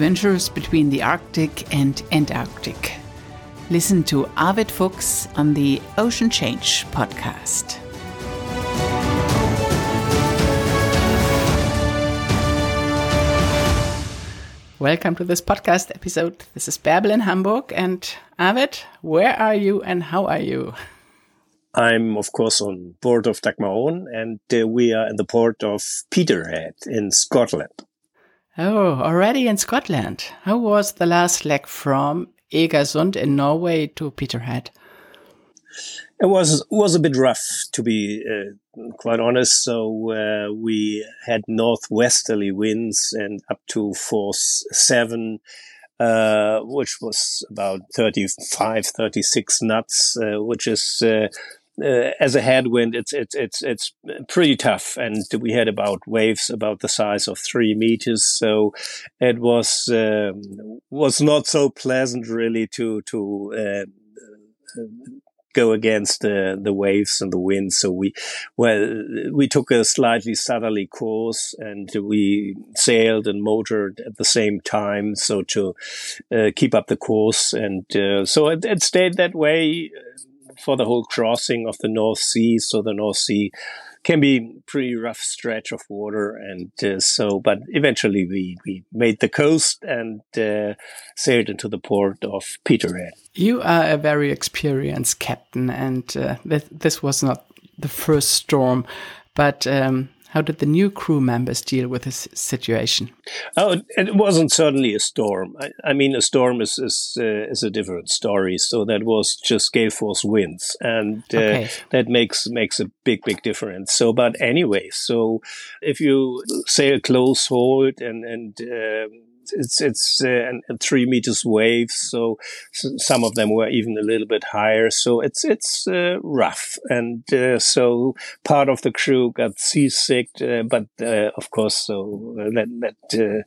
adventures between the Arctic and Antarctic. Listen to Arved Fuchs on the Ocean Change podcast. Welcome to this podcast episode. This is Bärbel in Hamburg. And Arved, where are you and how are you? I'm, of course, on board of Dagmar Aaen uh, we are in the port of Peterhead in Scotland. Oh, already in Scotland. How was the last leg from Egersund in Norway to Peterhead? It was was a bit rough, to be uh, quite honest. So uh, we had northwesterly winds and up to force seven, uh, which was about 35, 36 knots, uh, which is uh, uh, as a headwind, it's it's it's it's pretty tough, and we had about waves about the size of three meters, so it was um, was not so pleasant really to to uh, go against the the waves and the wind. So we well we took a slightly southerly course, and we sailed and motored at the same time, so to uh, keep up the course, and uh, so it, it stayed that way for the whole crossing of the North Sea. So the North Sea can be pretty rough stretch of water, and uh, so but eventually we we made the coast and uh, sailed into the port of Peterhead. You are a very experienced captain, and uh, th this was not the first storm, but. Um, how did the new crew members deal with this situation? Oh, it wasn't certainly a storm. I, I mean, a storm is is, uh, is a different story. So that was just gale force winds, and uh, okay. that makes makes a big big difference. So, but anyway, so if you sail close hold and and um, it's it's uh, three meters waves, so, so, some of them were even a little bit higher. So it's it's uh, rough, and uh, so part of the crew got seasick, uh, but uh, of course, so that that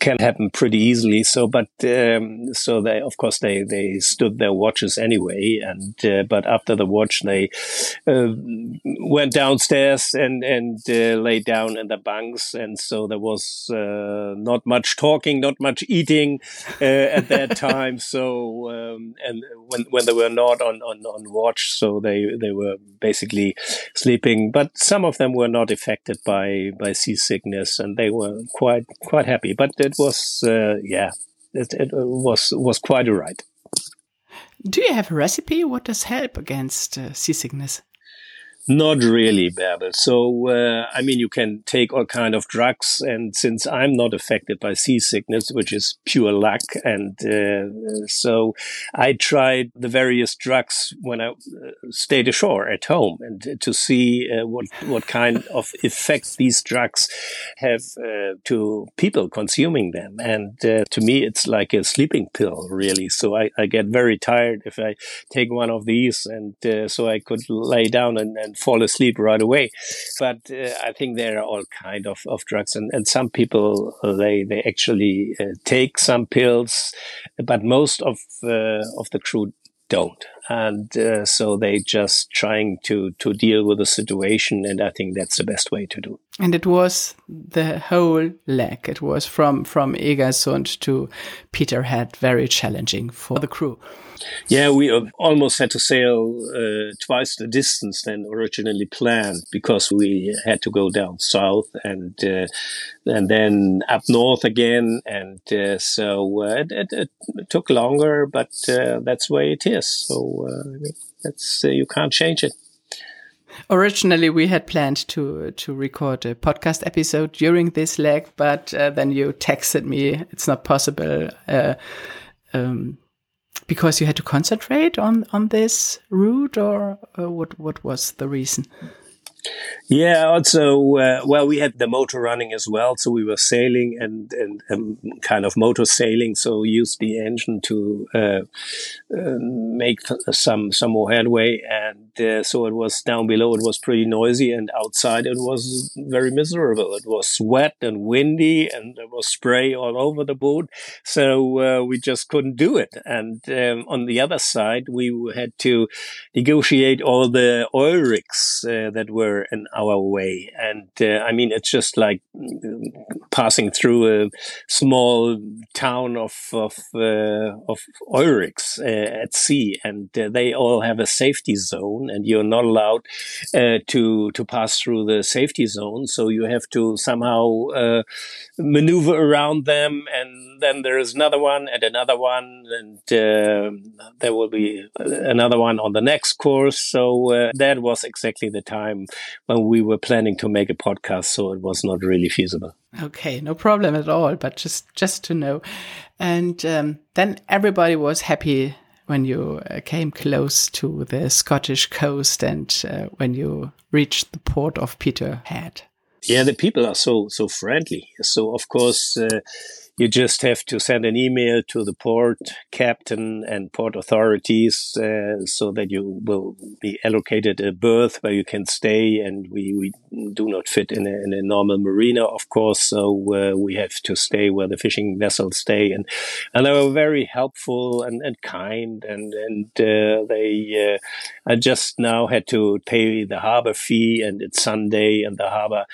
can happen pretty easily. So, but um, so they, of course, they they stood their watches anyway, and uh, but after the watch, they uh, went downstairs and and uh, lay down in the bunks, and so there was uh, not much talking, not much eating uh, at that time. So, um, and when when they were not on, on on watch, so they they were basically sleeping. But some of them were not affected by by seasickness, and they were quite quite happy but it was uh, yeah, it, it, was was quite a ride. Do you have a recipe? What does help against uh, seasickness? Not really, Bärbel. So, uh, I mean, you can take all kind of drugs, and since I'm not affected by seasickness, which is pure luck, and uh, so I tried the various drugs when I uh, stayed ashore at home, and to see uh, what what kind of effect these drugs have uh, to people consuming them. And uh, to me, it's like a sleeping pill, really. So I, I, get very tired if I take one of these, and so I could lay down and, and and fall asleep right away. But uh, I think there are all kind of, of drugs, and, and some people uh, they they actually uh, take some pills, but most of uh, of the crew don't and uh, so they just trying to to deal with the situation and i think that's the best way to do and it was the whole leg. It was from from egersund to peterhead very challenging for the crew. Yeah, we almost had to sail uh, twice the distance than originally planned because we had to go down south and uh, and then up north again, and uh, so uh, it, it, it, took longer, but uh, that's the way it is. So uh, that's you can't change it. Originally, we had planned to to record a podcast episode during this leg, but then you texted me it's not possible. Um, because you had to concentrate on on this route, or uh, what what was the reason? Yeah, also, uh, well, we had the motor running as well, so we were sailing and, and um, kind of motor sailing, so used the engine to uh, uh, make some some more headway, and uh, so it was down below. It was pretty noisy, and outside it was very miserable. It was wet and windy, and there was spray all over the boat, so uh, we just couldn't do it. And um, on the other side, we had to negotiate all the oil rigs uh, that were hour an hour away, and uh, I mean it's just like passing through a small town of of uh, of oil rigs uh, at sea, and uh, they all have a safety zone, and you're not allowed uh, to to pass through the safety zone, so you have to somehow uh, maneuver around them, and then there's another one and another one, and there will be another one on the next course. So that was exactly the time when we were planning to make a podcast, so it was not really feasible. Okay, no problem at all. But just just to know, and um, then everybody was happy when you uh, came close to the Scottish coast and uh, when you reached the port of Peterhead. Yeah, the people are so so friendly. So of course. Uh, you just have to send an email to the port captain and port authorities uh, so that you will be allocated a berth where you can stay. And we, we do not fit in a, in a normal marina, of course. So uh, we have to stay where the fishing vessels stay. And, and they were very helpful and, and kind. And, and uh, they, uh, I just now had to pay the harbor fee and it's Sunday and the harbor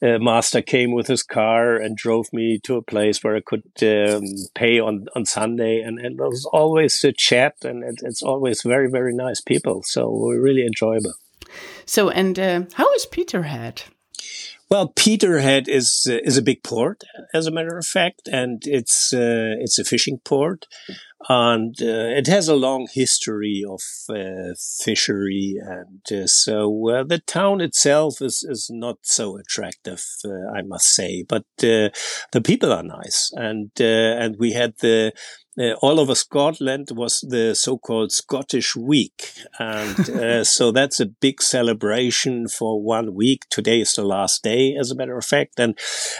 uh, master came with his car and drove me to a place where I could um, pay on, on Sunday. And, and it was always a chat and it, it's always very, very nice people. So we're really enjoyable. So, and uh, how is Peterhead? Well, Peterhead is uh, is a big port, as a matter of fact, and it's uh, it's a fishing port, and uh, it has a long history of uh, fishery, and uh, so uh, the town itself is is not so attractive, I must say, but the people are nice, and and we had the uh, all over Scotland was the so-called Scottish Week, and uh, so that's a big celebration for one week. Today is the last day, as a matter of fact, and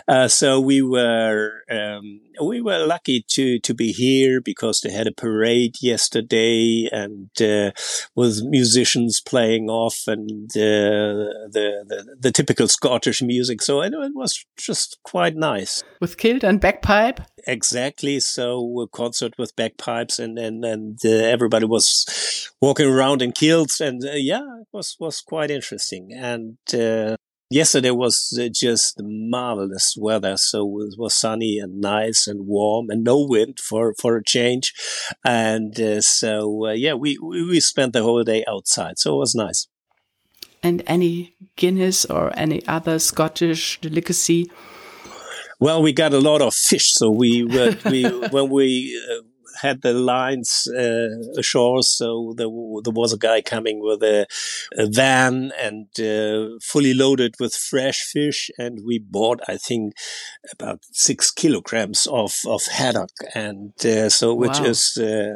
uh, so we were um, we were lucky to to be here because they had a parade yesterday and uh, with musicians playing off and uh, the, the, the typical Scottish music. So it, it was just quite nice with kilt and bagpipe. Exactly. So a concert with bagpipes and and and uh, everybody was walking around in kilts and uh, yeah, it was was quite interesting and. Yesterday was uh, just marvelous weather. So it was sunny and nice and warm and no wind for, for a change. And uh, so, uh, yeah, we, we spent the whole day outside. So it was nice. And any Guinness or any other Scottish delicacy? Well, we got a lot of fish. So we, we when we, uh, had the lines uh, ashore. So there, there, was a guy coming with a, a van and uh, fully loaded with fresh fish. And we bought, I think, about six kilograms of, of haddock. And uh, so, which wow. is uh,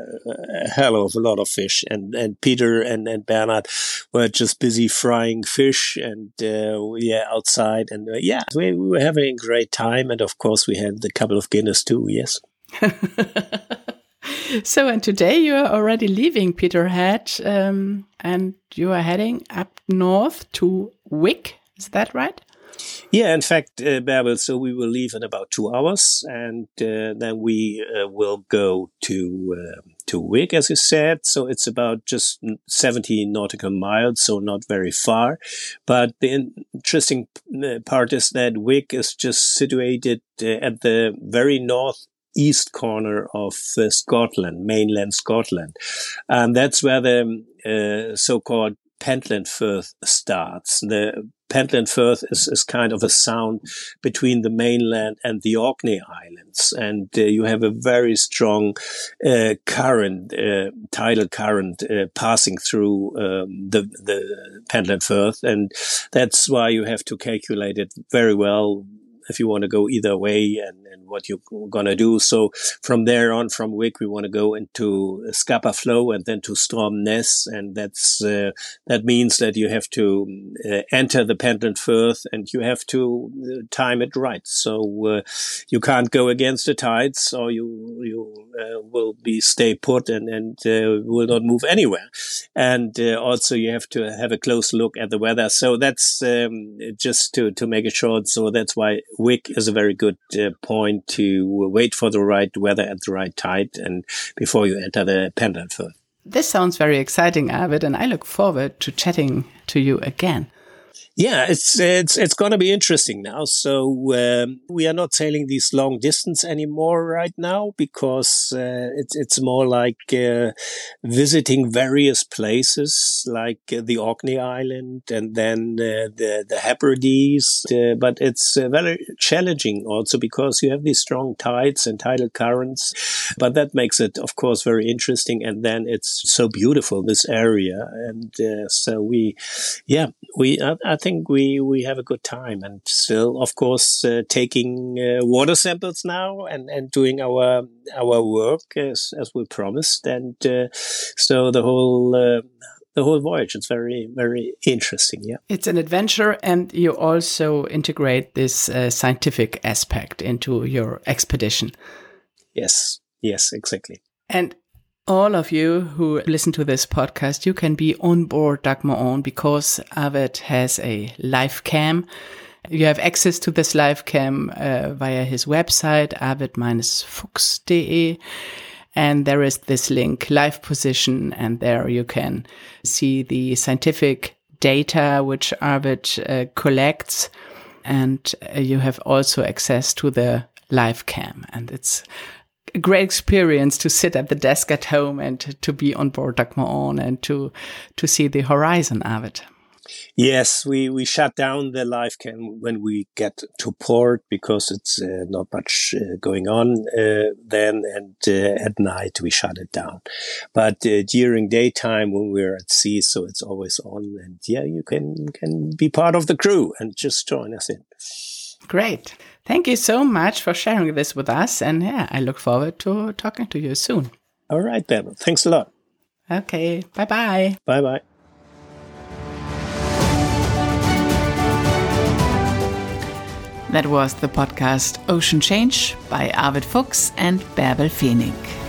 a hell of a lot of fish. And, and Peter and, and Bernard were just busy frying fish and, uh, yeah, outside. And uh, yeah, we, we were having a great time. And of course, we had a couple of Guinness too. Yes. so, and today you are already leaving Peterhead um, and you are heading up north to Wick. Is that right? Yeah, in fact, uh, Bärbel, so we will leave in about two hours and uh, then we uh, will go to uh, to Wick, as you said. So it's about just 70 nautical miles, so not very far. But the interesting uh, part is that Wick is just situated uh, at the very north east corner of uh, Scotland, mainland Scotland. And that's where the uh, so-called Pentland Firth starts. The Pentland Firth is, is kind of a sound between the mainland and the Orkney Islands. And uh, you have a very strong uh, current, uh, tidal current uh, passing through um, the, the Pentland Firth. And that's why you have to calculate it very well if you want to go either way and, and what you're going to do. So from there on, from Wick, we want to go into Scapa Flow and then to Stromness. And that's, uh, that means that you have to uh, enter the Pentland Firth and you have to uh, time it right. So, uh, you can't go against the tides or you, you, uh, will be stay put and, and, will not move anywhere. And, also you have to have a close look at the weather. So that's, um, just to, to make it short. So that's why Wick is a very good uh, point to wait for the right weather at the right tide and before you enter the Pentland Firth. This sounds very exciting, Arved, and I look forward to chatting to you again. Yeah, it's it's it's going to be interesting now. So um, we are not sailing these long distance anymore right now because uh, it's it's more like uh, visiting various places like uh, the Orkney Island and then uh, the the Hebrides. Uh, but it's uh, very challenging also because you have these strong tides and tidal currents. But that makes it, of course, very interesting. And then it's so beautiful this area, and so we, yeah, we I, I think we we have a good time, and still, of course, uh, taking uh, water samples now and and doing our our work as as we promised, and uh, so the whole uh, the whole voyage. It's very, very interesting. Yeah. It's an adventure, and you also integrate this uh, scientific aspect into your expedition. Yes. Yes, exactly. And all of you who listen to this podcast, you can be on board Dagmar Aaen because Arved has a live cam. You have access to this live cam uh, via his website, arved-fuchs.de. And there is this link, live position, and there you can see the scientific data which Arved uh, collects. And uh, you have also access to the live cam. And it's a great experience to sit at the desk at home and to be on board Dagmar Aaen and to to see the horizon of it. Yes, we, we shut down the live cam when we get to port because it's uh, not much uh, going on uh, then, and uh, at night we shut it down. But uh, during daytime when we're at sea, so it's always on, and yeah, you can can be part of the crew and just join us in. Great. Thank you so much for sharing this with us. And yeah, I look forward to talking to you soon. All right, then. Thanks a lot. Okay. Bye bye. Bye bye. That was the podcast Ocean Change by Arved Fuchs and Bärbel Fening.